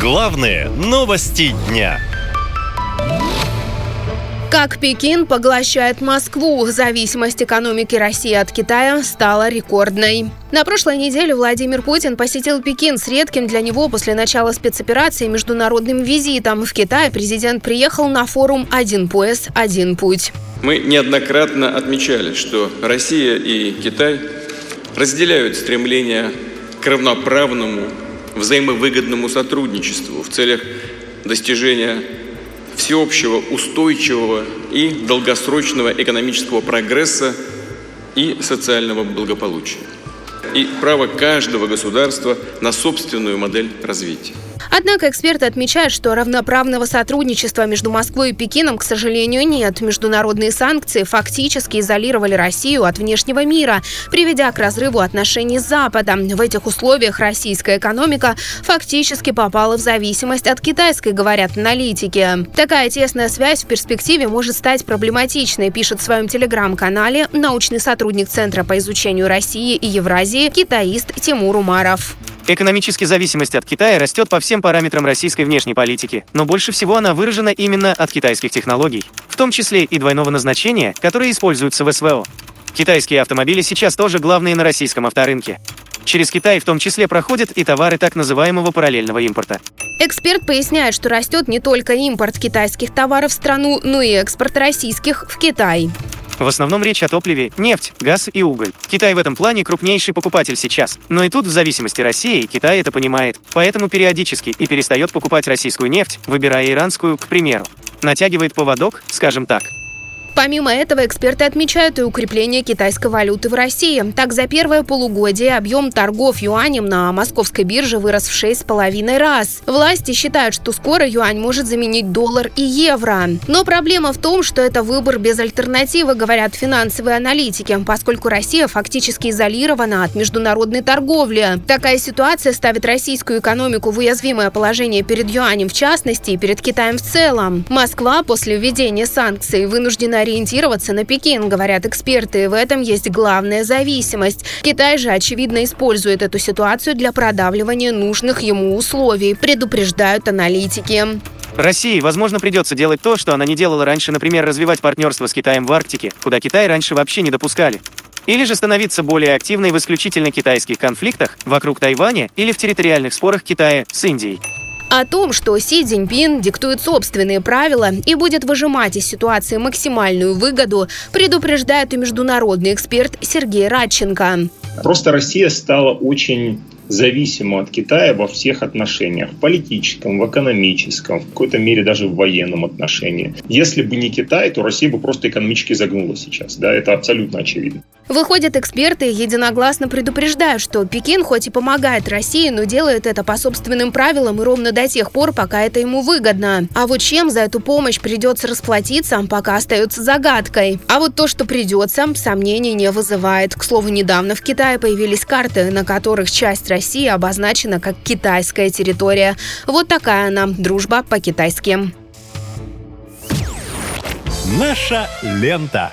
Главные новости дня. Как Пекин поглощает Москву, зависимость экономики России от Китая стала рекордной. На прошлой неделе Владимир Путин посетил Пекин с редким для него после начала спецоперации международным визитом. В Китай президент приехал на форум «Один пояс, один путь». Мы неоднократно отмечали, что Россия и Китай разделяют стремление к равноправному, взаимовыгодному сотрудничеству в целях достижения всеобщего устойчивого и долгосрочного экономического прогресса и социального благополучия и право каждого государства на собственную модель развития. Однако эксперты отмечают, что равноправного сотрудничества между Москвой и Пекином, к сожалению, нет. Международные санкции фактически изолировали Россию от внешнего мира, приведя к разрыву отношений с Западом. В этих условиях российская экономика фактически попала в зависимость от китайской, говорят аналитики. Такая тесная связь в перспективе может стать проблематичной, пишет в своем телеграм-канале научный сотрудник Центра по изучению России и Евразии китаист Тимур Умаров. Экономически зависимость от Китая растет по всем параметрам российской внешней политики, но больше всего она выражена именно от китайских технологий, в том числе и двойного назначения, которые используются в СВО. Китайские автомобили сейчас тоже главные на российском авторынке. Через Китай в том числе проходят и товары так называемого параллельного импорта. Эксперт поясняет, что растет не только импорт китайских товаров в страну, но и экспорт российских в Китай. В основном речь о топливе, нефть, газ и уголь. Китай в этом плане крупнейший покупатель сейчас. Но и тут в зависимости России Китай это понимает. Поэтому периодически и перестает покупать российскую нефть, выбирая иранскую, к примеру. Натягивает поводок, скажем так. Помимо этого, эксперты отмечают и укрепление китайской валюты в России. Так, за первое полугодие объем торгов юанем на московской бирже вырос в 6,5 раз. Власти считают, что скоро юань может заменить доллар и евро. Но проблема в том, что это выбор без альтернативы, говорят финансовые аналитики, поскольку Россия фактически изолирована от международной торговли. Такая ситуация ставит российскую экономику в уязвимое положение перед юанем в частности и перед Китаем в целом. Москва после введения санкций вынуждена ориентироваться на Пекин, говорят эксперты. В этом есть главная зависимость. Китай же, очевидно, использует эту ситуацию для продавливания нужных ему условий, предупреждают аналитики. России, возможно, придется делать то, что она не делала раньше, например, развивать партнерство с Китаем в Арктике, куда Китай раньше вообще не допускали. Или же становиться более активной в исключительно китайских конфликтах вокруг Тайваня или в территориальных спорах Китая с Индией. О том, что Си Цзиньпин диктует собственные правила и будет выжимать из ситуации максимальную выгоду, предупреждает и международный эксперт Сергей Радченко. Просто Россия стала очень зависима от Китая во всех отношениях. В политическом, в экономическом, в какой-то мере даже в военном отношении. Если бы не Китай, то Россия бы просто экономически загнула сейчас. Да, это абсолютно очевидно. Выходят, эксперты единогласно предупреждают, что Пекин хоть и помогает России, но делает это по собственным правилам и ровно до тех пор, пока это ему выгодно. А вот чем за эту помощь придется расплатиться, пока остается загадкой. А вот то, что придется, сомнений не вызывает. К слову, недавно в Китае появились карты, на которых часть России обозначена как китайская территория. Вот такая она, дружба по-китайски. Наша лента.